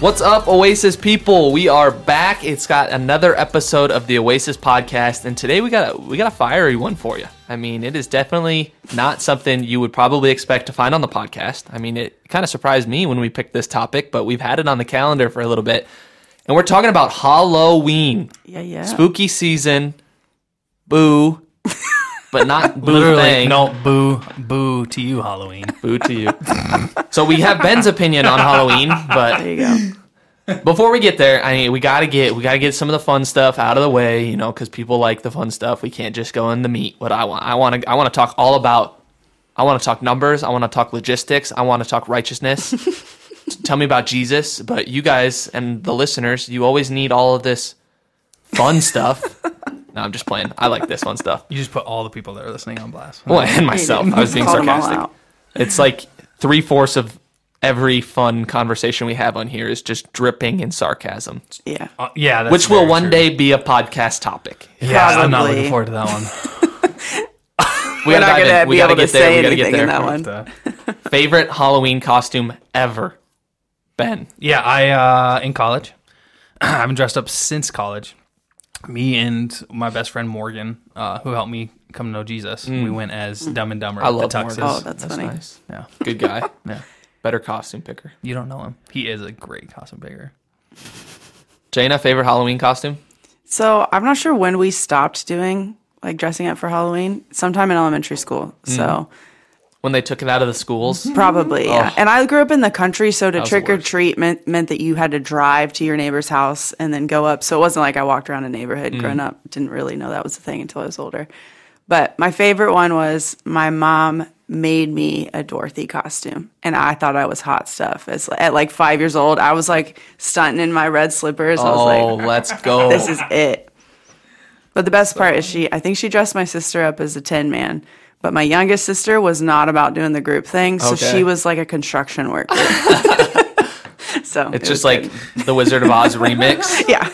What's up, Oasis people? We are back. It's got another episode of the Oasis podcast, and today we got a we got a fiery one for you. I mean, it is definitely not something you would probably expect to find on the podcast. I mean, it kind of surprised me when we picked this topic, but we've had it on the calendar for a little bit, and we're talking about Halloween, Yeah, yeah. spooky season, boo, but not boo Literally, thing. no, boo, boo to you, Halloween. Boo to you. so we have Ben's opinion on Halloween, but There you go. before we get there, I mean, we gotta get we gotta get some of the fun stuff out of the way, you know, because people like the fun stuff. We can't just go in the meat. What I want, I want to, I want to talk all about. I want to talk numbers. I want to talk logistics. I want to talk righteousness. Tell me about Jesus. But you guys and the listeners, you always need all of this fun stuff. No, I'm just playing. I like this fun stuff. You just put all the people that are listening on blast. Well, and myself. I was being Called 'em all sarcastic. out. It's like three fourths of every fun conversation we have on here is just dripping in sarcasm, Yeah. Uh, yeah, that's which will very one true. day be a podcast topic. Yeah, I'm not Probably. looking forward to that one. We We're gotta not dive in. gonna We be gotta able to get there. say We gotta get anything in there. that one. Favorite Halloween costume ever, Ben. Yeah, I uh in college. I haven't dressed up since college. Me and my best friend Morgan, uh, who helped me come to know Jesus, we went as Dumb and Dumber. Mm. I with love the tuxes. Morgan. Oh, that's funny. nice. Yeah, Good guy. yeah. Better costume picker. You don't know him. He is a great costume picker. Jaina, favorite Halloween costume? So I'm not sure when we stopped doing like dressing up for Halloween. Sometime in elementary school. Mm. So When they took it out of the schools. probably yeah. Oh. And I grew up in the country, so to the trick or treat meant meant that you had to drive to your neighbor's house and then go up. So it wasn't like I walked around a neighborhood Mm. growing up. Didn't really know that was a thing until I was older. But my favorite one was my mom made me a Dorothy costume, and I thought I was hot stuff. As at like five years old, I was like stunting in my red slippers. I was Oh, like, let's go. this is it. But the best part is she, I think she dressed my sister up as a tin man. But my youngest sister was not about doing the group thing. So Okay. she was like a construction worker. so it's just like the Wizard of Oz remix. yeah.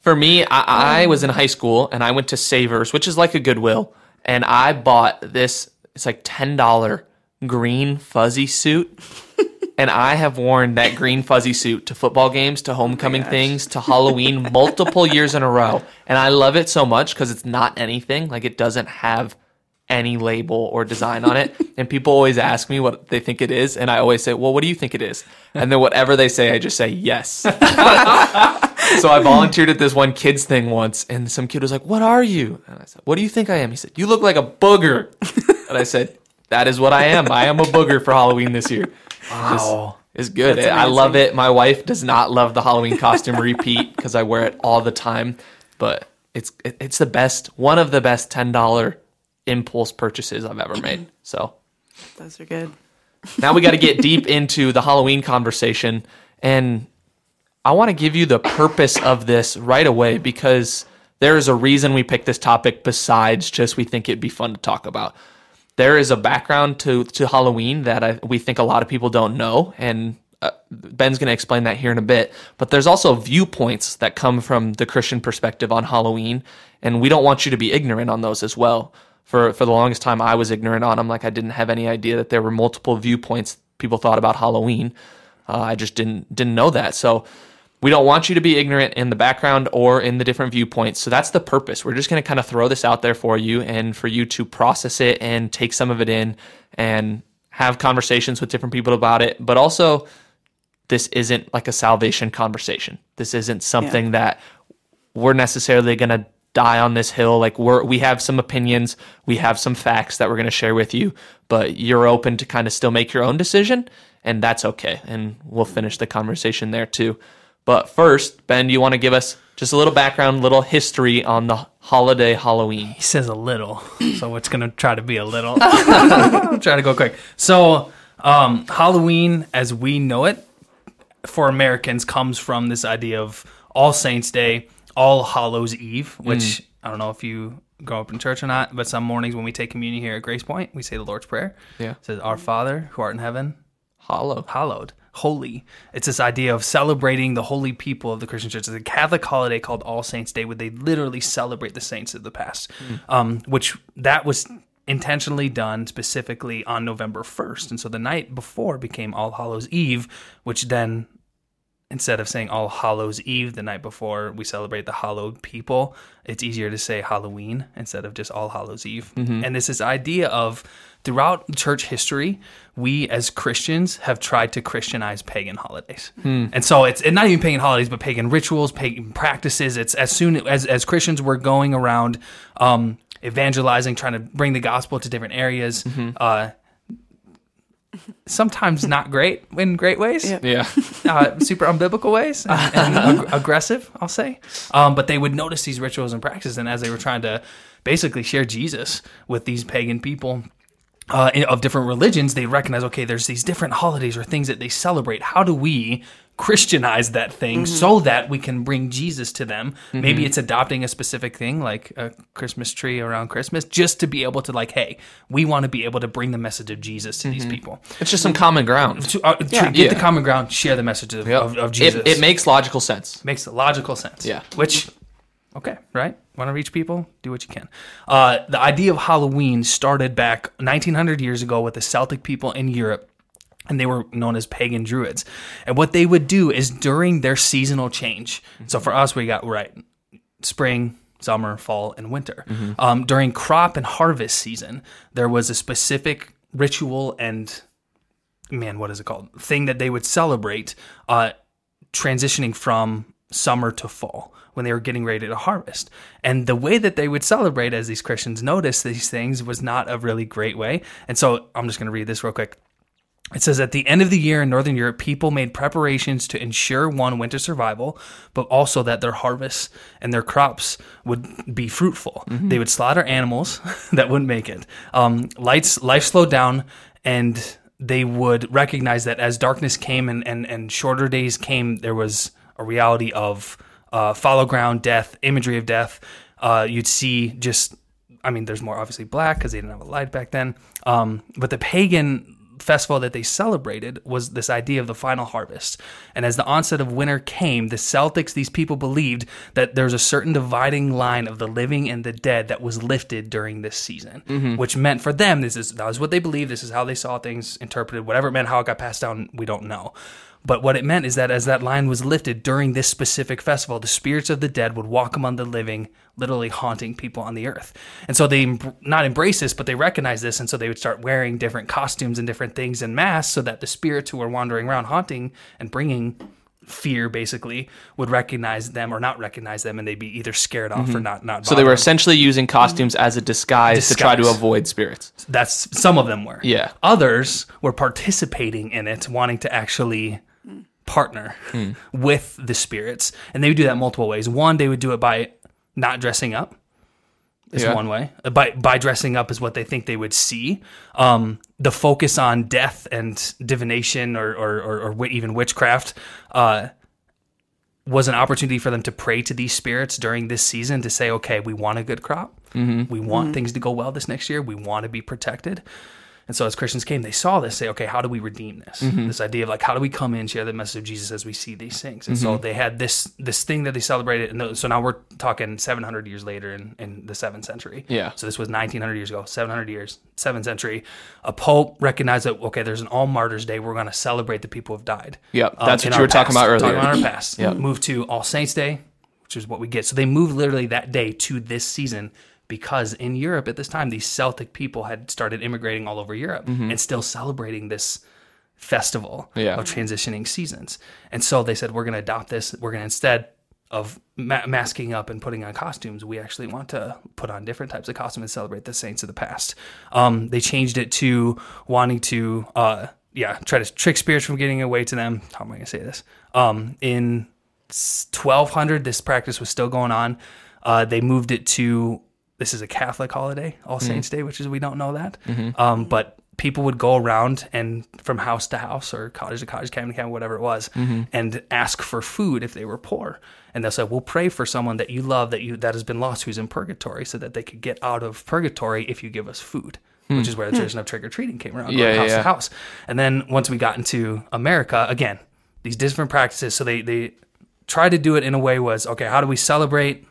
For me, I, I um, was in high school and I went to Savers, which is like a Goodwill, and I bought this. It's like ten dollar green fuzzy suit, and I have worn that green fuzzy suit to football games, to oh homecoming things, to Halloween multiple years in a row, and I love it so much because it's not anything. Like it doesn't have any label or design on it, and people always ask me what they think it is, and I always say, "Well, what do you think it is?" And then whatever they say, I just say yes. So I volunteered at this one kids thing once, and some kid was like, "What are you?" And I said, "What do you think I am?" He said, "You look like a booger." and I said, "That is what I am. I am a booger for Halloween this year." Wow. It's good. That's I love it. My wife does not love the Halloween costume repeat because I wear it all the time, but it's it- it's the best, one of the best ten dollar impulse purchases I've ever made. So Those are good. now we got to get deep into the Halloween conversation. And I want to give you the purpose of this right away because there is a reason we picked this topic besides just we think it'd be fun to talk about. There is a background to, to Halloween that I, we think a lot of people don't know. And uh, Ben's going to explain that here in a bit. But there's also viewpoints that come from the Christian perspective on Halloween. And we don't want you to be ignorant on those as well for for the longest time I was ignorant on them. Like I didn't have any idea that there were multiple viewpoints people thought about Halloween. Uh, I just didn't didn't know that. So we don't want you to be ignorant in the background or in the different viewpoints. So that's the purpose. We're just going to kind of throw this out there for you and for you to process it and take some of it in and have conversations with different people about it. But also, this isn't like a salvation conversation. This isn't something that we're necessarily going to die on this hill like we're we have some opinions we have some facts that we're going to share with you but you're open to kind of still make your own decision and that's okay and we'll finish the conversation there too but first ben do you want to give us just a little background little history on the holiday halloween He says a little, so it's gonna try to be a little. try to go quick. So, um, Halloween, as we know it, for Americans, comes from this idea of All Saints Day, All Hallows Eve, which I don't know if you grow up in church or not, but some mornings when we take communion here at Grace Point, we say the Lord's Prayer. Yeah. It says, "Our Father who art in heaven, hallowed. hallowed, holy. It's this idea of celebrating the holy people of the Christian church. It's a Catholic holiday called All Saints Day, where they literally celebrate the saints of the past. Um, which that was intentionally done specifically on November 1st. And so the night before became All Hallows Eve, which then instead of saying All Hallows Eve the night before we celebrate the hallowed people, it's easier to say Halloween instead of just All Hallows Eve. And it's this idea of throughout church history, we as Christians have tried to Christianize pagan holidays. And so it's and not even pagan holidays, but pagan rituals, pagan practices. It's as soon as as Christians we're going around um, evangelizing, trying to bring the gospel to different areas. Uh, sometimes not great in great ways Yeah. Yeah. uh, super unbiblical ways and, and ag- aggressive, I'll say. Um, but they would notice these rituals and practices, and as they were trying to basically share Jesus with these pagan people. Uh, of different religions, they recognize okay, there's these different holidays or things that they celebrate. How do we Christianize that thing so that we can bring Jesus to them? Maybe it's adopting a specific thing like a Christmas tree around Christmas, just to be able to like, hey, we want to be able to bring the message of Jesus to these people It's just some common ground. to, uh, to get Yeah. the common ground, share the message of, of, of Jesus. It, it makes logical sense. makes logical sense. Yeah. Which, okay, right? Want to reach people? Do what you can. Uh, the idea of Halloween started back 1900 years ago with the Celtic people in Europe. And they were known as pagan druids. And what they would do is during their seasonal change. So for us, we got right spring, summer, fall, and winter. Um, during crop and harvest season, there was a specific ritual and man, what is it called? Thing that they would celebrate, uh, transitioning from summer to fall when they were getting ready to harvest. And the way that they would celebrate, as these Christians noticed these things, was not a really great way. And so I'm just going to read this real quick. It says at the end of the year in Northern Europe, people made preparations to ensure one winter survival, but also that their harvests and their crops would be fruitful. They would slaughter animals that wouldn't make it. Um, lights, life slowed down, and they would recognize that as darkness came and, and, and shorter days came, there was a reality of uh, follow ground, death, imagery of death. Uh, you'd see just I mean, there's more obviously black because they didn't have a light back then. Um, but the pagan festival that they celebrated was this idea of the final harvest. And as the onset of winter came, the Celtics, these people believed that there's a certain dividing line of the living and the dead that was lifted during this season, mm-hmm. which meant for them, this is that was what they believed. This is how they saw things interpreted. Whatever it meant, how it got passed down, we don't know. But what it meant is that as that line was lifted during this specific festival, the spirits of the dead would walk among the living, literally haunting people on the earth. And so they not embrace this, but they recognize this. And so they would start wearing different costumes and different things in mass so that the spirits who were wandering around haunting and bringing fear basically would recognize them or not recognize them and they'd be either scared off or not not Mm-hmm. So they were essentially using costumes as a disguise, to try to avoid spirits. that's some of them were Yeah. others were participating in it wanting to actually partner with the spirits and they would do that multiple ways one they would do it by not dressing up is Yeah. one way Uh, by by dressing up is what they think they would see um the focus on death and divination or or, or, or wi- even witchcraft uh was an opportunity for them to pray to these spirits during this season to say, okay, we want a good crop. We want things to go well this next year. We want to be protected. And so as Christians came, they saw this, say, okay, how do we redeem this? This idea of like, how do we come in, share the message of Jesus as we see these things? And so they had this this thing that they celebrated. And so now we're talking 700 years later in, in the 7th century. Yeah. So this was 1900 years ago, 700 years, 7th century. A pope recognized that, okay, there's an All Martyrs Day. We're going to celebrate the people who've died. Yep, Um, that's what you were talking past. about Talking about our past. yeah. Move to All Saints Day, which is what we get. So they moved literally that day to this season because in Europe at this time, these Celtic people had started immigrating all over Europe and still celebrating this festival Yeah. of transitioning seasons. And so they said, we're going to adopt this. We're going to instead of ma- masking up and putting on costumes, we actually want to put on different types of costumes and celebrate the saints of the past. Um, they changed it to wanting to, uh, yeah, try to trick spirits from getting away to them. How am I going to say this? Um, in 1200, this practice was still going on. Uh, they moved it to this is a Catholic holiday, All mm-hmm. Saints Day, which is we don't know that. Mm-hmm. Um, but people would go around and from house to house or cottage to cottage, cabin to cabin, whatever it was, mm-hmm. and ask for food if they were poor. And they'll say, "We'll pray for someone that you love that you that has been lost who's in purgatory, so that they could get out of purgatory if you give us food." Hmm. Which is where the hmm. tradition of trick or treating came around, Yeah, going house yeah, to house. And then once we got into America, again, these different practices. So they they try to do it in a way was okay. How do we celebrate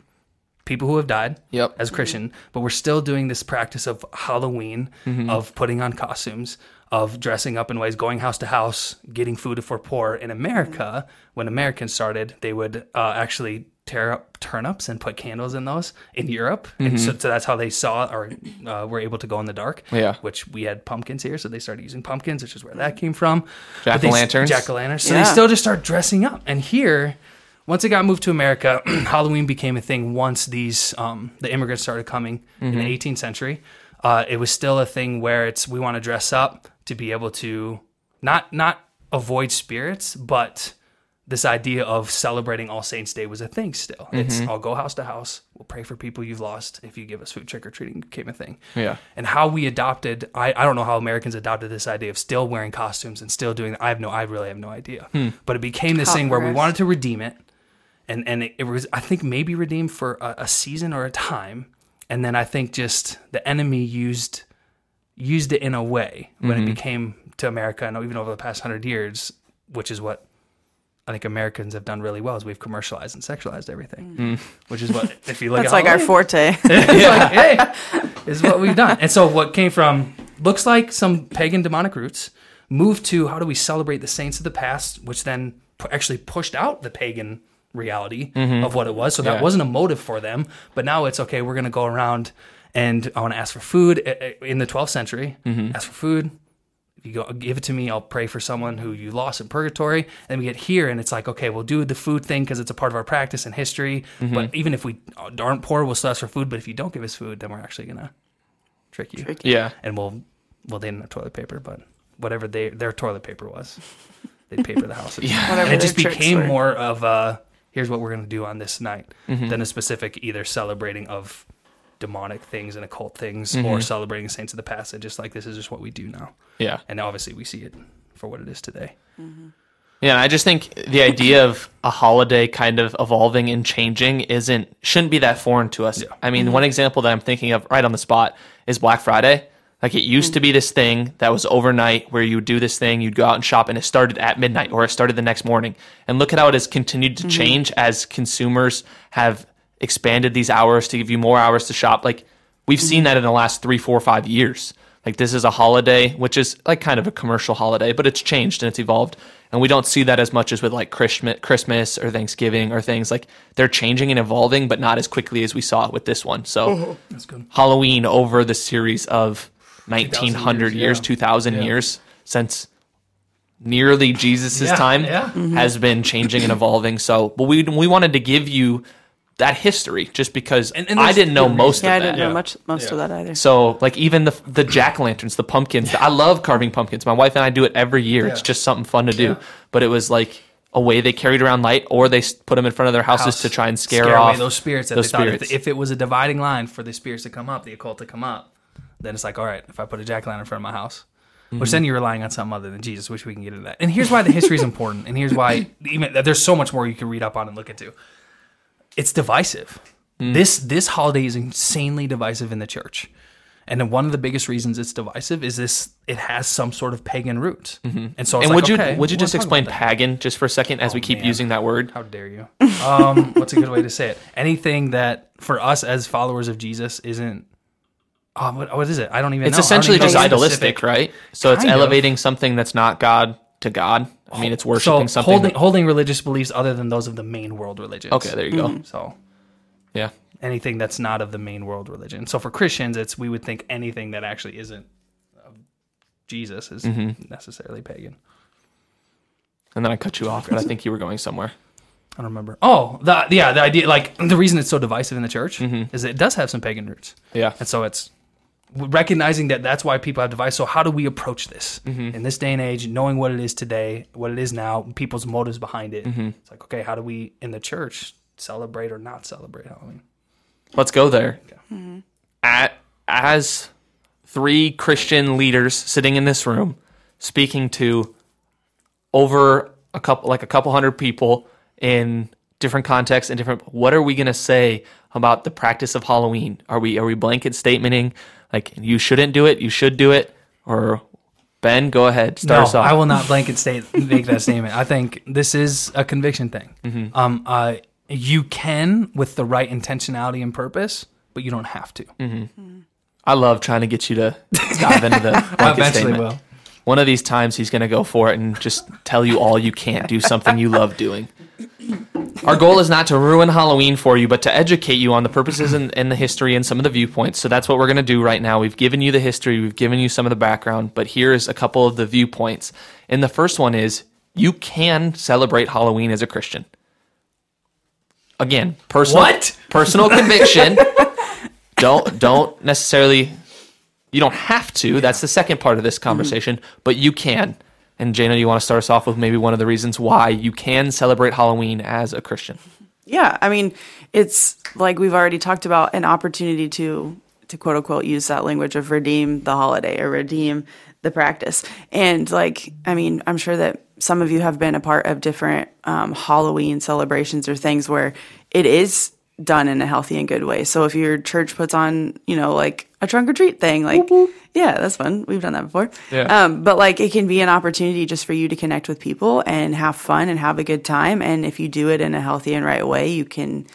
people who have died Yep. as Christian, but we're still doing this practice of Halloween, of putting on costumes, of dressing up in ways, going house to house, getting food for poor. In America, when Americans started, they would uh, actually tear up turnips and put candles in those. In Europe, and so, so that's how they saw or uh, were able to go in the dark. Yeah. which we had pumpkins here, so they started using pumpkins, which is where that came from. Jack-o'-lanterns. Jack-o'-lanterns. So Yeah. they still just start dressing up. And here, once it got moved to America, Halloween became a thing. Once these um, the immigrants started coming in the 18th century, uh, it was still a thing where it's we want to dress up to be able to not not avoid spirits, but this idea of celebrating All Saints Day was a thing still. It's I'll go house to house. We'll pray for people you've lost. If you give us food, trick or treating became a thing. Yeah. And how we adopted, I, I don't know how Americans adopted this idea of still wearing costumes and still doing. I have no, I really have no idea. But it became this thing where we wanted to redeem it, and and it, it was I think maybe redeemed for a, a season or a time, and then I think just the enemy used used it in a way when it mm-hmm. became to America, and even over the past hundred years, which is what I think Americans have done really well is we've commercialized and sexualized everything, mm. Mm. which is what if you look That's at like our forte. it's like, hey, is what we've done. And so what came from looks like some pagan demonic roots moved to how do we celebrate the saints of the past, which then actually pushed out the pagan reality of what it was. So that Yeah. wasn't a motive for them, but now it's okay. We're going to go around and I want to ask for food Uh, uh, in the 12th century. Ask for food. If you go give it to me, I'll pray for someone who you lost in purgatory. And we get here, and it's like, okay, we'll do the food thing because it's a part of our practice and history. But even if we aren't poor, we'll still ask for food. But if you don't give us food, then we're actually gonna trick you, Trick Yeah. and we'll well they didn't have toilet paper, but whatever they their toilet paper was, they'd paper the houses. Yeah. Whatever and it just became were. more of a here's what we're gonna do on this night mm-hmm. than a specific either celebrating of demonic things and occult things mm-hmm. or celebrating saints of the past. And just like this is just what we do now. Yeah. And obviously we see it for what it is today. Mm-hmm. Yeah, I just think the idea of a holiday kind of evolving and changing isn't shouldn't be that foreign to us. I mean, one example that I'm thinking of right on the spot is Black Friday. Like it used to be this thing that was overnight where you would do this thing, you'd go out and shop and it started at midnight or it started the next morning. And look at how it has continued to mm-hmm. change as consumers have expanded these hours to give you more hours to shop. Like we've seen mm-hmm. that in the last three, four, five years. Like this is a holiday, which is like kind of a commercial holiday, but it's changed and it's evolved. And we don't see that as much as with like Christmas, Christmas or Thanksgiving or things like they're changing and evolving, but not as quickly as we saw it with this one. So oh, That's good. Halloween over the series of 1900 years, years, yeah. 2000 Yeah. years since nearly Jesus's Yeah, time yeah. Mm-hmm. has been changing and evolving. So, but we we wanted to give you that history just because And- and I didn't know good most yeah, of that. I didn't know Yeah. much most Yeah. of that either. So, like even the the jack lanterns, the pumpkins. I love carving pumpkins. My wife and I do it every year. It's just something fun to do. Yeah. But it was like a way they carried around light, or they put them in front of their houses House. to try and scare, away off those spirits that those they thought if, spirits. if it was a dividing line for the spirits to come up, the occult to come up, then it's like, all right, if I put a jack o' lantern in front of my house, which Mm-hmm. then you're relying on something other than Jesus, which we can get into that. And here's why the history is important, and here's why even there's so much more you can read up on and look into. It's divisive. Mm. This this holiday is insanely divisive in the church. And then one of the biggest reasons it's divisive is this: it has some sort of pagan roots, and so it's and like, would you okay, would you just explain pagan just for a second as we keep man. using that word? How dare you? Um, what's a good way to say it? Anything that for us as followers of Jesus isn't. Oh, what, what is it? I don't even. It's know. Essentially even just the idealistic, specific- right? So it's Kind of. elevating something that's not God to God. I mean, it's So worshiping something. holding that- holding religious beliefs other than those of the main world religions. okay, there you go. So Yeah. anything that's not of the main world religion. So for Christians, it's we would think anything that actually isn't of Jesus is Mm-hmm. necessarily pagan. And then I cut you off, but I think you were going somewhere. I don't remember. Oh, the yeah, the idea like the reason it's so divisive in the church Mm-hmm. is that it does have some pagan roots. Yeah. And so it's recognizing that that's why people have devices. So how do we approach this Mm-hmm. in this day and age, knowing what it is today, what it is now, people's motives behind it? Mm-hmm. It's like, okay, how do we in the church celebrate or not celebrate Halloween? Let's go there. At as three Christian leaders sitting in this room, speaking to over a couple, like a couple hundred people in different contexts and different. What are we going to say about the practice of Halloween? Are we are we blanket statementing like you shouldn't do it, you should do it, or Ben, go ahead, start no, us off. I will not blanket state make that statement. I think this is a conviction thing. Mm-hmm. Um, uh, you can with the right intentionality and purpose, but you don't have to. I love trying to get you to dive into the I blanket eventually statement. will. One of these times he's going to go for it and just tell you all you can't do something you love doing. Our goal is not to ruin Halloween for you, but to educate you on the purposes and, and the history and some of the viewpoints. So that's what we're going to do right now. We've given you the history, we've given you some of the background, but here's a couple of the viewpoints. And the first one is you can celebrate Halloween as a Christian. Again, personal What? personal conviction. don't don't necessarily you don't have to. That's the second part of this conversation, but you can. And Jana, you want to start us off with maybe one of the reasons why you can celebrate Halloween as a Christian? Yeah, I mean, it's like we've already talked about an opportunity to to quote unquote use that language of redeem the holiday or redeem the practice. And like, I mean, I'm sure that some of you have been a part of different um, Halloween celebrations or things where it is done in a healthy and good way. So if your church puts on, you know, like a trunk or treat thing, like, yeah, that's fun. We've done that before. Yeah. Um, but like, it can be an opportunity just for you to connect with people and have fun and have a good time. And if you do it in a healthy and right way, you can,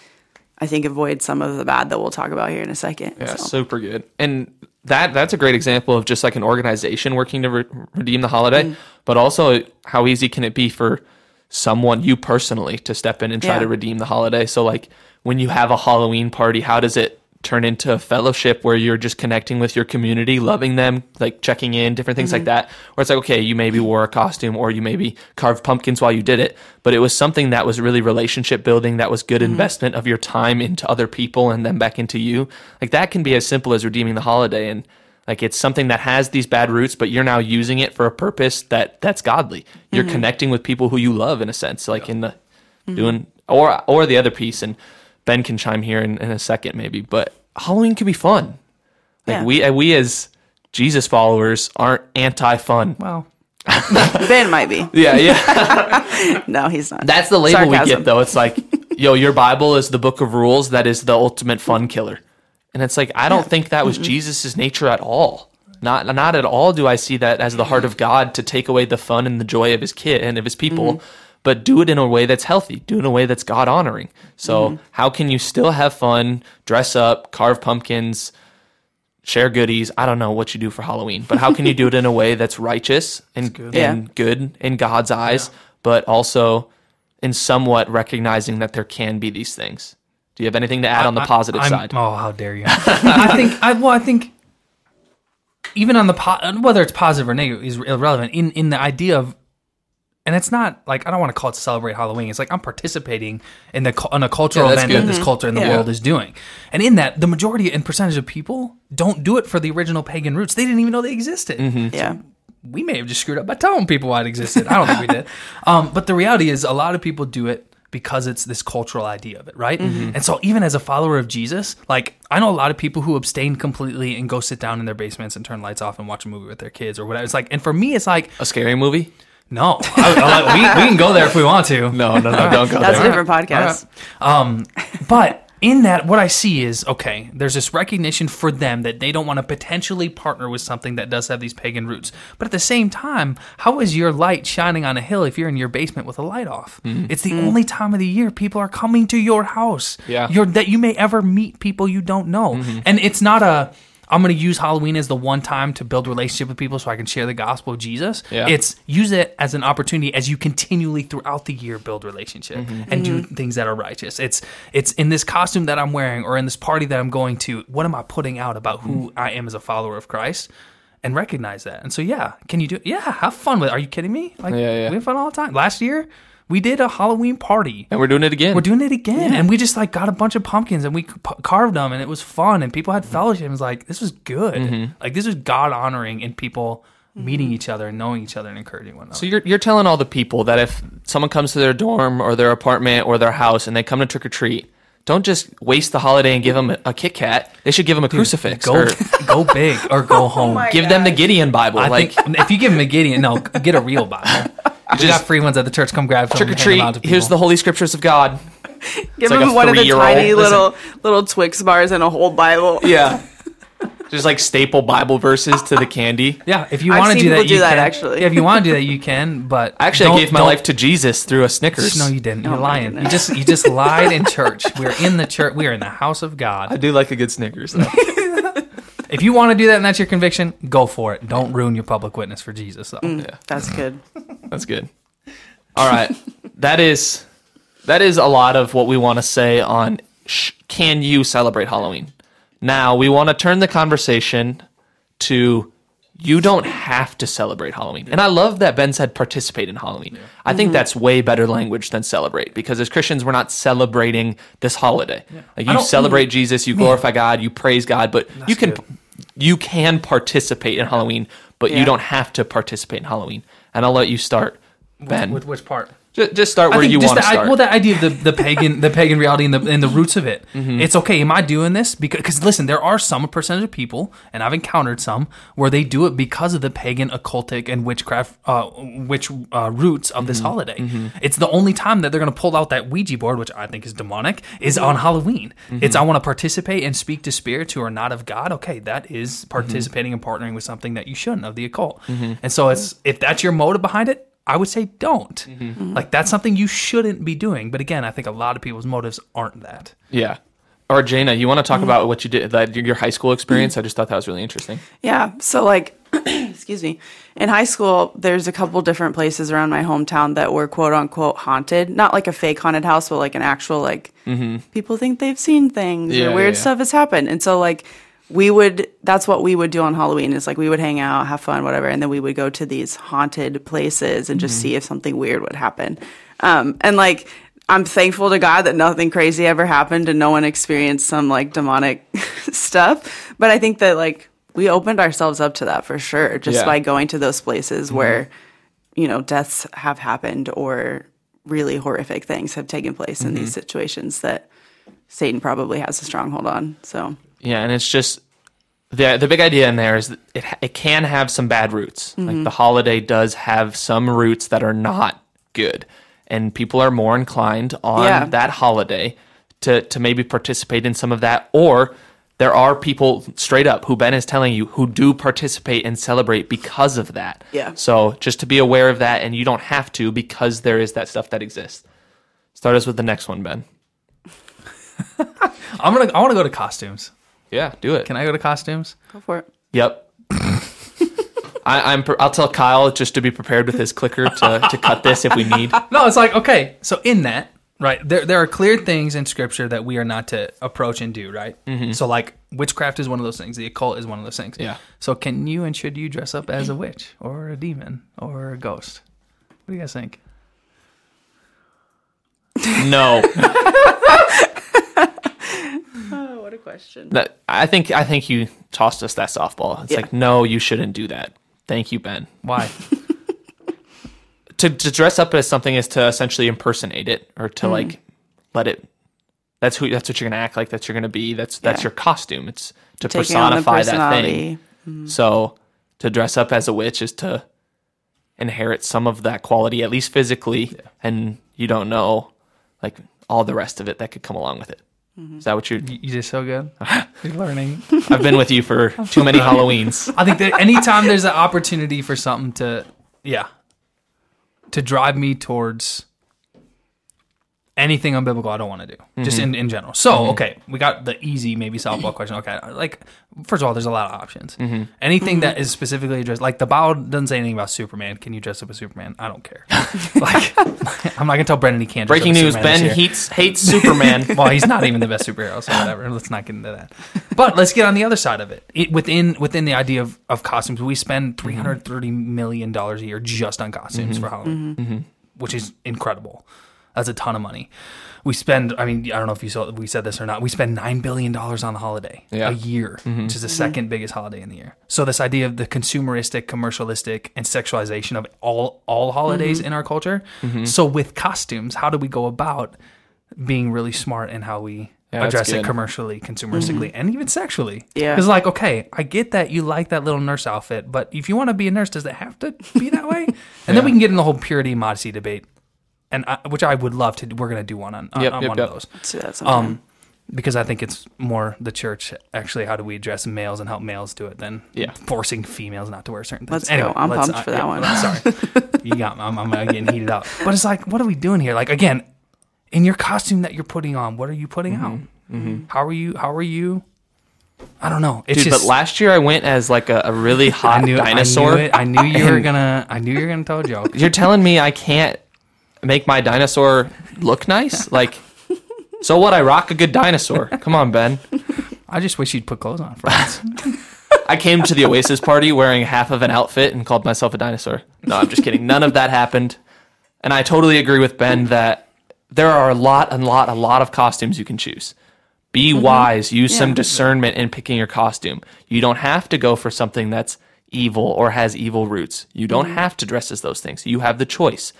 I think, avoid some of the bad that we'll talk about here in a second. Yeah, So, super good. And that that's a great example of just like an organization working to re- redeem the holiday, but also how easy can it be for someone you personally to step in and try Yeah. to redeem the holiday? So like when you have a Halloween party, how does it turn into a fellowship where you're just connecting with your community, loving them, like checking in, different things like mm-hmm. that. Where it's like, okay, you maybe wore a costume or you maybe carved pumpkins while you did it, but it was something that was really relationship building, that was good mm-hmm. investment of your time into other people and then back into you. Like that can be as simple as redeeming the holiday and like it's something that has these bad roots, but you're now using it for a purpose that that's godly. You're mm-hmm. connecting with people who you love in a sense, like in the doing or or the other piece and Ben can chime here in, in a second maybe, but Halloween can be fun. Like Yeah. we uh, we as Jesus followers aren't anti-fun. Well, Ben might be. Yeah, yeah. No, he's not. That's the label we get though. It's like, yo, your Bible is the book of rules that is the ultimate fun killer. And it's like I don't think that was Jesus' nature at all. Not not at all do I see that as the heart of God to take away the fun and the joy of his kid and of his people, mm-hmm. But do it in a way that's healthy, do it in a way that's God honoring. So mm-hmm. how can you still have fun, dress up, carve pumpkins, share goodies. I don't know what you do for Halloween, but how can you do it in a way that's righteous and good, Yeah. good in God's eyes, but also in somewhat recognizing that there can be these things? Do you have anything to add on the positive I'm- side? Oh, how dare you! I think I well, I think even on the po- whether it's positive or negative is irrelevant in in the idea of. And it's not like I don't want to call it to celebrate Halloween. It's like I'm participating in the cu- in a cultural Yeah, that's event that good. this mm-hmm. culture in the Yeah. world is doing. And in that, the majority and percentage of people don't do it for the original pagan roots. They didn't even know they existed mm-hmm. yeah. we may have just screwed up by telling people why it existed. I don't think we did. Um, but the reality is, a lot of people do it because it's this cultural idea of it, right? Mm-hmm. And so, even as a follower of Jesus, like I know a lot of people who abstain completely and go sit down in their basements and turn lights off and watch a movie with their kids or whatever. It's like, and for me, it's like, A scary movie? No, I, I we, we can go there if we want to. No, no, no, don't go there. That's a there. different podcast. Um, but in that, what I see is okay. There's this recognition for them that they don't want to potentially partner with something that does have these pagan roots. But at the same time, how is your light shining on a hill if you're in your basement with a light off? Mm-hmm. It's the mm. only time of the year people are coming to your house. Yeah. You're, that you may ever meet people you don't know, mm-hmm. and it's not a. I'm going to use Halloween as the one time to build relationship with people so I can share the gospel of Jesus. Yeah. It's use it as an opportunity as you continually throughout the year build relationship mm-hmm. and do mm-hmm. things that are righteous. It's it's in this costume that I'm wearing or in this party that I'm going to. What am I putting out about who mm-hmm. I am as a follower of Christ? And recognize that. And so yeah, can you do? it? Yeah, have fun with. it. Are you kidding me? Like Yeah, yeah. we have fun all the time. Last year we did a Halloween party. And we're doing it again. We're doing it again, and we just like got a bunch of pumpkins and we c- carved them, and it was fun, and people had fellowship. It was like this was good. Mm-hmm. Like this was God honoring and people meeting each other and knowing each other and encouraging one another. So you're you're telling all the people that if someone comes to their dorm or their apartment or their house and they come to trick or treat, don't just waste the holiday and give them a, a Kit Kat. They should give them a crucifix go or go big or go home. my give them the Gideon Bible. I like think if you give them a Gideon, no, get a real Bible. You just got free ones at the church. Come grab from trick or them, hand them out treat. Here's the holy scriptures of God. Give like him a one of the three-year-old. tiny Listen. little little Twix bars and a whole Bible. Yeah. Just like staple Bible verses to the candy. Yeah, if you want to do that, do you that, can. actually. Yeah, if you want to do that, you can. But Actually, I gave my life to Jesus through a Snickers. No, you didn't. Oh You're Oh lying. You just you just lied in church. We're in the church. We are in the house of God. I do like a good Snickers. Though. If you want to do that and that's your conviction, go for it. Don't ruin your public witness for Jesus. Though. Mm, That's good. That's good. All right, that is that is a lot of what we want to say on sh- can you celebrate Halloween. Now we want to turn the conversation to you don't have to celebrate Halloween. And I love that Ben said participate in Halloween. I think that's way better language than celebrate because as Christians we're not celebrating this holiday. Like you don't- celebrate Jesus, you glorify God, you praise God, but you can good. You can participate in Halloween, but you don't have to participate in Halloween. And I'll let you start, Ben. With which part? Just, just start where you want to start. well, the idea of the, the pagan the pagan reality and the and the roots of it. Mm-hmm. It's okay. Am I doing this because? Because listen, there are some percentage of people, and I've encountered some where they do it because of the pagan, occultic, and witchcraft, uh, witch uh, roots of Mm-hmm. this holiday. It's the only time that they're going to pull out that Ouija board, which I think is demonic, is on Halloween. Mm-hmm. It's I want to participate and speak to spirits who are not of God. Okay, that is Mm-hmm. participating and partnering with something that you shouldn't of the occult. And so it's if that's your motive behind it. I would say don't. Mm-hmm. Like that's something you shouldn't be doing. But again, I think a lot of people's motives aren't that. yeah. Or Jana, you want to Mm-hmm. talk about what you did, that your high school experience? I just thought that was really interesting. Yeah. So like, excuse me. In high school, there's a couple different places around my hometown that were quote unquote haunted. Not like a fake haunted house, but like an actual like people think they've seen things Yeah, or yeah, weird yeah. stuff has happened. And so like we would that's what we would do on Halloween is like we would hang out, have fun, whatever, and then we would go to these haunted places and just mm-hmm. see if something weird would happen. Um, and like I'm thankful to God that nothing crazy ever happened and no one experienced some like demonic stuff. But I think that like we opened ourselves up to that for sure just Yeah. by going to those places mm-hmm. where, you know, deaths have happened or really horrific things have taken place in these mm-hmm. situations that Satan probably has a stronghold on. So Yeah, and it's just the the big idea in there is that it it can have some bad roots. Mm-hmm. Like the holiday does have some roots that are not good, and people are more inclined on Yeah. that holiday to to maybe participate in some of that, or there are people straight up who Ben is telling you who do participate and celebrate because of that. Yeah. So just to be aware of that, and you don't have to because there is that stuff that exists. Start us with the next one, Ben. I'm gonna. I want to go to costumes. Yeah, do it. Can I go to costumes? go for it. Yep. I, I'm. I'll tell Kyle just to be prepared with his clicker to, to cut this if we need. No, it's like okay. So in that, right, there there are clear things in Scripture that we are not to approach and do. Right. Mm-hmm. So like witchcraft is one of those things. The occult is one of those things. Yeah. So can you and should you dress up as a witch or a demon or a ghost? What do you guys think? No, what a question. that I think I think you tossed us that softball. It's Yeah. like no, you shouldn't do that. Thank you, Ben. Why? To to dress up as something is to essentially impersonate it or to mm. like let it. That's who. That's what you're gonna act like. That's you're gonna be. That's that's Yeah. your costume. It's to Taking personify that thing. personality. Mm. Mm. So to dress up as a witch is to inherit some of that quality, at least physically, and you don't know like all the rest of it that could come along with it. Mm-hmm. Is that what you're? you you did so good. You're learning. I've been with you for too many Halloweens. I think that anytime there's an opportunity for something to, yeah, to drive me towards anything unbiblical, I don't want to do, just mm-hmm. in, in general. So, mm-hmm. okay, we got the easy, maybe softball question. Okay, like, first of all, there's a lot of options. Mm-hmm. Anything that is specifically addressed, like the Bible doesn't say anything about Superman. Can you dress up as Superman? I don't care. like, I'm not going to tell Brendan he can't dress Breaking up as news: Superman this Ben year. hates hates Superman. well, he's not even the best superhero, so whatever. Let's not get into that. But let's get on the other side of it. it within within the idea of, of costumes, we spend three hundred thirty million dollars a year just on costumes for Halloween, which is incredible. That's a ton of money. We spend. I mean, I don't know if you saw we said this or not. We spend nine billion dollars on the holiday Yeah. a year, mm-hmm. which is the mm-hmm. second biggest holiday in the year. So this idea of the consumeristic, commercialistic, and sexualization of all all holidays mm-hmm. in our culture. So with costumes, how do we go about being really smart in how we Yeah, address it commercially, consumeristically, and even sexually. Yeah. Because, like, okay, I get that you like that little nurse outfit, but if you want to be a nurse, does it have to be that way? And then we can get in the whole purity modesty debate, and I, which I would love to. We're going to do one on, on, Yep, on yep, one yep. of those. Let's do that sometime. Um, because I think it's more the church actually. How do we address males and help males do it than Yeah. forcing females not to wear certain things? Let's go. I'm let's- pumped for uh, that one. Sorry, you got me. I'm, I'm getting heated up. But it's like, what are we doing here? Like again, in your costume that you're putting on, what are you putting mm-hmm, out? Mm-hmm. How are you? How are you? I don't know. It's Dude, just but last year I went as like a, a really hot I knew dinosaur. I knew, it. I knew you were gonna. I knew you were gonna tell a joke. You're telling me I can't make my dinosaur look nice? Like, so what? I rock a good dinosaur. Come on, Ben. I just wish you'd put clothes on for once. I came to the Oasis party wearing half of an outfit and called myself a dinosaur. No, I'm just kidding. None of that happened. And I totally agree with Ben that there are a lot and lot, a lot of costumes you can choose. Be mm-hmm. wise. Use some discernment in picking your costume. You don't have to go for something that's evil or has evil roots. You don't mm-hmm. have to dress as those things. You have the choice.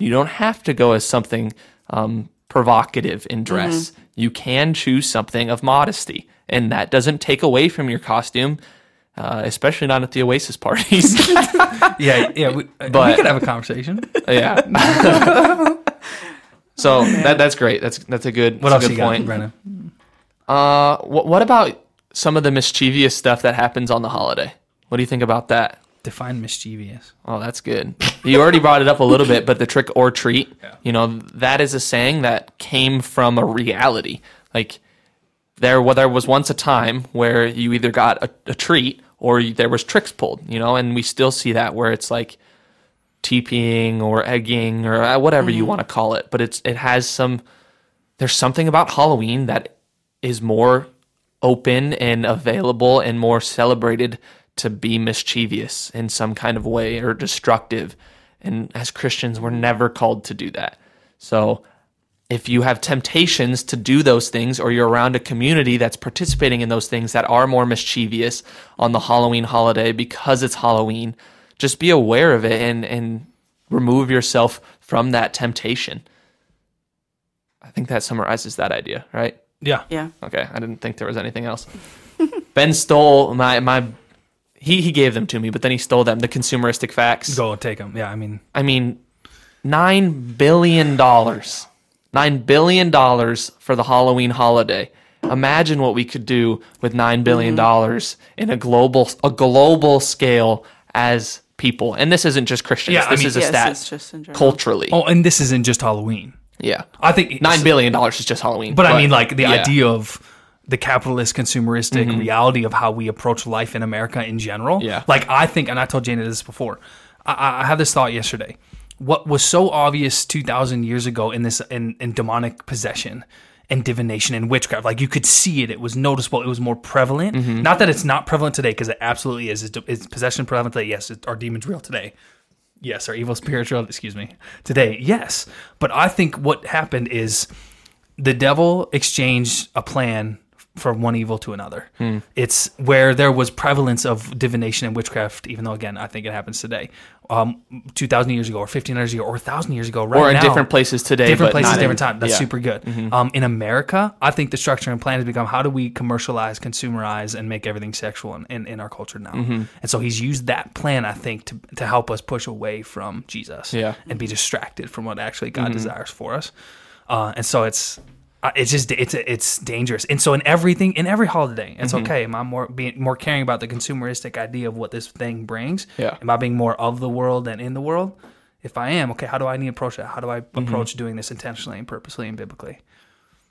You don't have to go as something um, provocative in dress. You can choose something of modesty, and that doesn't take away from your costume, uh, especially not at the Oasis parties. yeah, yeah. We, we could have a conversation. yeah. so that that's great. That's that's a good. What else a good you point. Brennan? Uh, what what about some of the mischievous stuff that happens on the holiday? What do you think about that? Define mischievous. Oh, that's good. You already brought it up a little bit, but the trick or treat, Yeah. you know, that is a saying that came from a reality. Like there, well, there was once a time where you either got a, a treat or you- there was tricks pulled, you know, and we still see that where it's like TPing or egging or uh, whatever you want to call it, but it's it has some. There's something about Halloween that is more open and available and more celebrated to be mischievous in some kind of way or destructive. And as Christians, we're never called to do that. So if you have temptations to do those things or you're around a community that's participating in those things that are more mischievous on the Halloween holiday because it's Halloween, just be aware of it and, and remove yourself from that temptation. I think that summarizes that idea, right? Yeah. Yeah. Okay, I didn't think there was anything else. ben stole my my he he gave them to me, but then he stole them. The consumeristic facts. Go take them. Yeah, I mean, I mean, nine billion dollars, nine billion dollars for the Halloween holiday. Imagine what we could do with nine billion mm-hmm. dollars in a global a global scale as people. And this isn't just Christians. Yeah, I this mean- is a Yes, stat it's just in culturally. oh, and this isn't just Halloween. Yeah, I think nine billion dollars is just Halloween. But, I mean, like the yeah. idea of the capitalist consumeristic reality of how we approach life in America in general. Yeah. Like I think, and I told Jana this before. I- I, had this thought yesterday. What was so obvious two thousand years ago in this in, in demonic possession and divination and witchcraft, like you could see it. It was noticeable. It was more prevalent. Mm-hmm. Not that it's not prevalent today, because it absolutely is. Is, is possession prevalent today? Yes. Are demons real today? Yes, are evil spirits real? Excuse me. Today, yes. But I think what happened is the devil exchanged a plan from one evil to another. Hmm. It's where there was prevalence of divination and witchcraft, even though again I think it happens today, um, two thousand years ago, or fifteen hundred years ago, or thousand years ago, right or in now, different places today, different places, not in- different time. That's yeah. Mm-hmm. super good. Um, in America, I think the structure and plan has become how do we commercialize, consumerize, and make everything sexual in, in, in our culture now. Mm-hmm. And so he's used that plan, I think, to to help us push away from Jesus, Yeah. Mm-hmm. and be distracted from what actually God desires for us. Uh, and so it's uh, it's just it's it's dangerous. And so in everything, in every holiday, it's Mm-hmm. okay. Am I more being more caring about the consumeristic idea of what this thing brings? Yeah. Am I being more of the world than in the world? If I am, okay, how do I need to approach that? How do I Mm-hmm. approach doing this intentionally and purposely and biblically?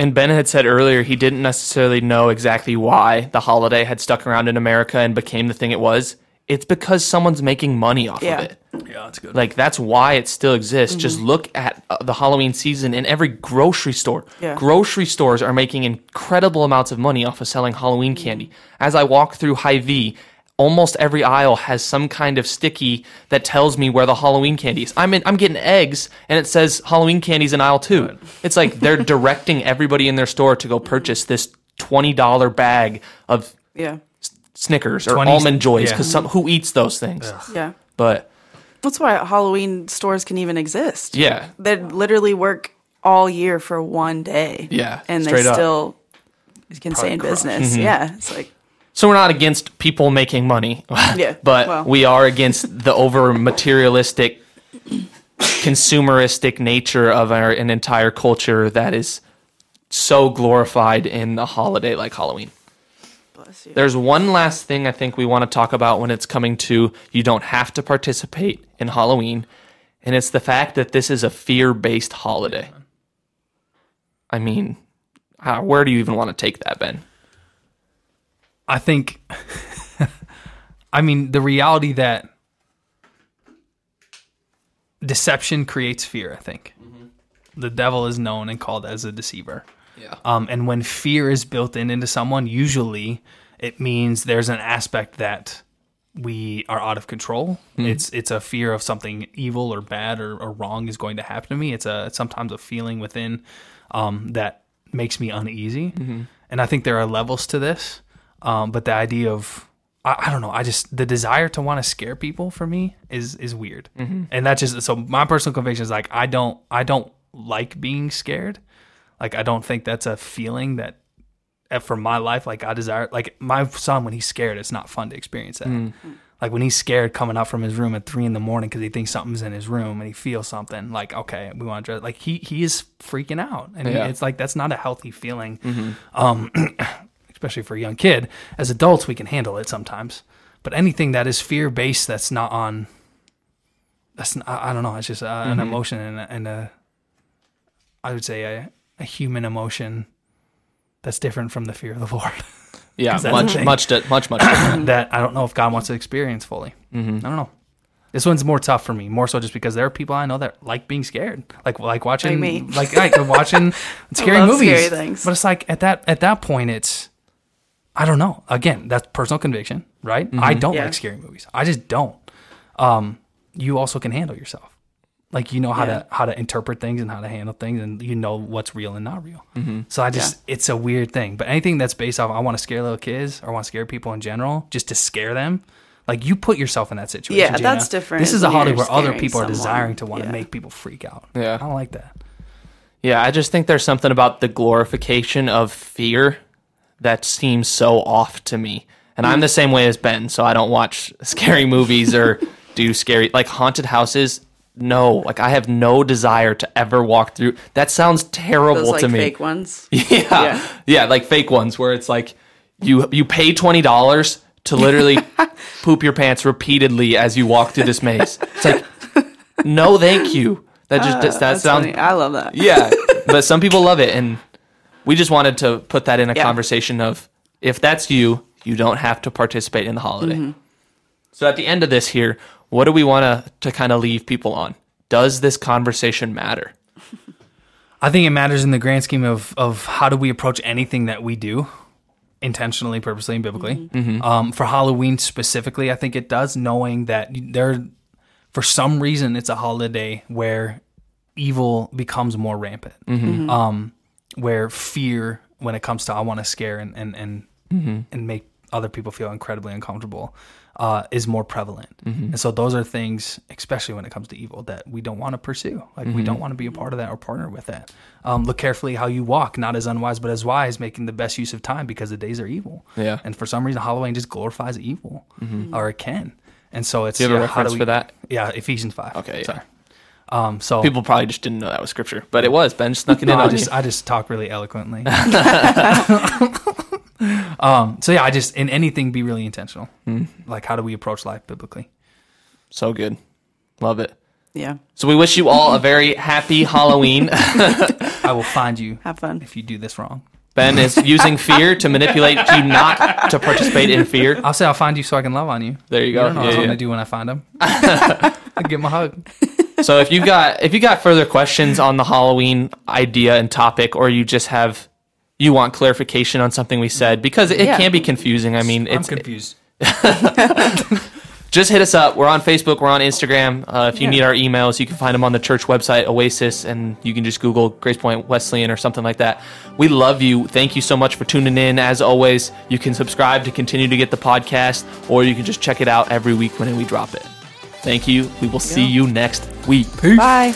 And Ben had said earlier he didn't necessarily know exactly why the holiday had stuck around in America and became the thing it was. It's because someone's making money off Yeah. of it. Yeah, that's good. Like that's why it still exists. Just look at uh, the Halloween season in every grocery store. Yeah. Grocery stores are making incredible amounts of money off of selling Halloween candy. As I walk through Hy-Vee, almost every aisle has some kind of sticky that tells me where the Halloween candy is. I'm in, I'm getting eggs and it says Halloween candy's in aisle 2. It's like they're directing everybody in their store to go purchase this $20 bag of Yeah. Snickers or 20 almond joys yeah. cuz some who eats those things. Yeah. But That's why Halloween stores can even exist. yeah, They literally work all year for one day. Yeah, And they straight up. still can stay in crush. business. Mm-hmm. Yeah. It's like, So we're not against people making money. Yeah, But well. we are against the over materialistic, consumeristic nature of our an entire culture that is so glorified in a holiday like Halloween. Bless you. There's one last thing I think we want to talk about when it's coming to you don't have to participate in Halloween, and it's the fact that this is a fear based holiday. I mean, how, where do you even want to take that, Ben? I think, I mean, the reality that deception creates fear, I think. The devil is known and called as a deceiver. Yeah. Um, and when fear is built in into someone, usually it means there's an aspect that we are out of control. It's it's a fear of something evil or bad or, or wrong is going to happen to me. It's a it's sometimes a feeling within um, that makes me uneasy. And I think there are levels to this. Um, but the idea of I, I don't know. I just the desire to want to scare people for me is is weird, and that just so my personal conviction is like I don't I don't like being scared. Like I don't think that's a feeling that for my life like I desire. Like my son when he's scared, it's not fun to experience that. Like when he's scared coming out from his room at three in the morning because he thinks something's in his room and he feels something. Like okay, we want to dress. Like he he is freaking out, and Yeah. it's like that's not a healthy feeling. Um, especially for a young kid. As adults, we can handle it sometimes, but anything that is fear based, that's not on. That's not, I I don't know. It's just uh, an emotion and a, and a, I would say a, a human emotion that's different from the fear of the Lord. Yeah, 'Cause that's much, much, di- much, much different. that I don't know if God wants to experience fully. Mm-hmm. I don't know. This one's more tough for me, more so just because there are people I know that like being scared, like like watching, Like me. like, like watching scary love movies. scary things. But it's like at that at that point, it's I don't know. Again, that's personal conviction, right? I don't Yeah. like scary movies. I just don't. Um, you also can handle yourself, like you know how Yeah. to how to interpret things and how to handle things, and you know what's real and not real. Mm-hmm. So I just it's a weird thing. But anything that's based off I want to scare little kids or want to scare people in general, just to scare them. Like you put yourself in that situation. Yeah, Gina. that's different This is a holiday where other people are desiring to want to make people freak out. Yeah. I don't like that. Yeah, I just think there's something about the glorification of fear that seems so off to me. And I'm mm. the same way as Ben, so I don't watch scary movies or do scary like haunted houses. No, like I have no desire to ever walk through. That sounds terrible Those like to me. fake ones. Yeah. Yeah. yeah. like fake ones where it's like you you pay twenty dollars to literally poop your pants repeatedly as you walk through this maze. It's like no thank you. That just that Uh, That's sounds funny. I love that. yeah, but some people love it, and we just wanted to put that in a Yeah. conversation of if that's you, you don't have to participate in the holiday. Mm-hmm. So at the end of this here, what do we want to to kind of leave people on? Does this conversation matter? I think it matters in the grand scheme of of how do we approach anything that we do, intentionally, purposely, and biblically. Mm-hmm. Mm-hmm. Um, for Halloween specifically, I think it does, knowing that there, for some reason, it's a holiday where evil becomes more rampant. Mm-hmm. Um, where fear, when it comes to I want to scare and and and and make other people feel incredibly uncomfortable, uh, is more prevalent. And so those are things, especially when it comes to evil, that we don't want to pursue. Like we don't want to be a part of that or partner with that. Um, look carefully how you walk, not as unwise but as wise, making the best use of time because the days are evil. Yeah. And for some reason, Halloween just glorifies evil, or it can. And so it's Do you have a yeah, how do reference we- for that? Yeah, Ephesians five. Okay, yeah. sorry. Um, so People probably just didn't know that was scripture, but it was. Ben snuck it no, in I on just you. I just talk really eloquently. um, so yeah, I just in anything be really intentional. Hmm. Like how do we approach life biblically? So good, love it. Yeah. So we wish you all a very happy Halloween. I will find you Have fun. if you do this wrong. Ben is using fear to manipulate you not to participate in fear. I'll say I'll find you so I can love on you. There you You go. don't know Yeah, what I'm gonna do when I find him. I give him a hug. So if you got if you got further questions on the Halloween idea and topic, or you just have you want clarification on something we said, because it Yeah. can be confusing. I mean, I'm it's confused. just hit us up. We're on Facebook. We're on Instagram. Uh, if you Yeah. need our emails, you can find them on the church website, Oasis, and you can just Google Grace Point Wesleyan or something like that. We love you. Thank you so much for tuning in. As always, you can subscribe to continue to get the podcast, or you can just check it out every week when we drop it. Thank you. We will see Yeah. you next week. Bye.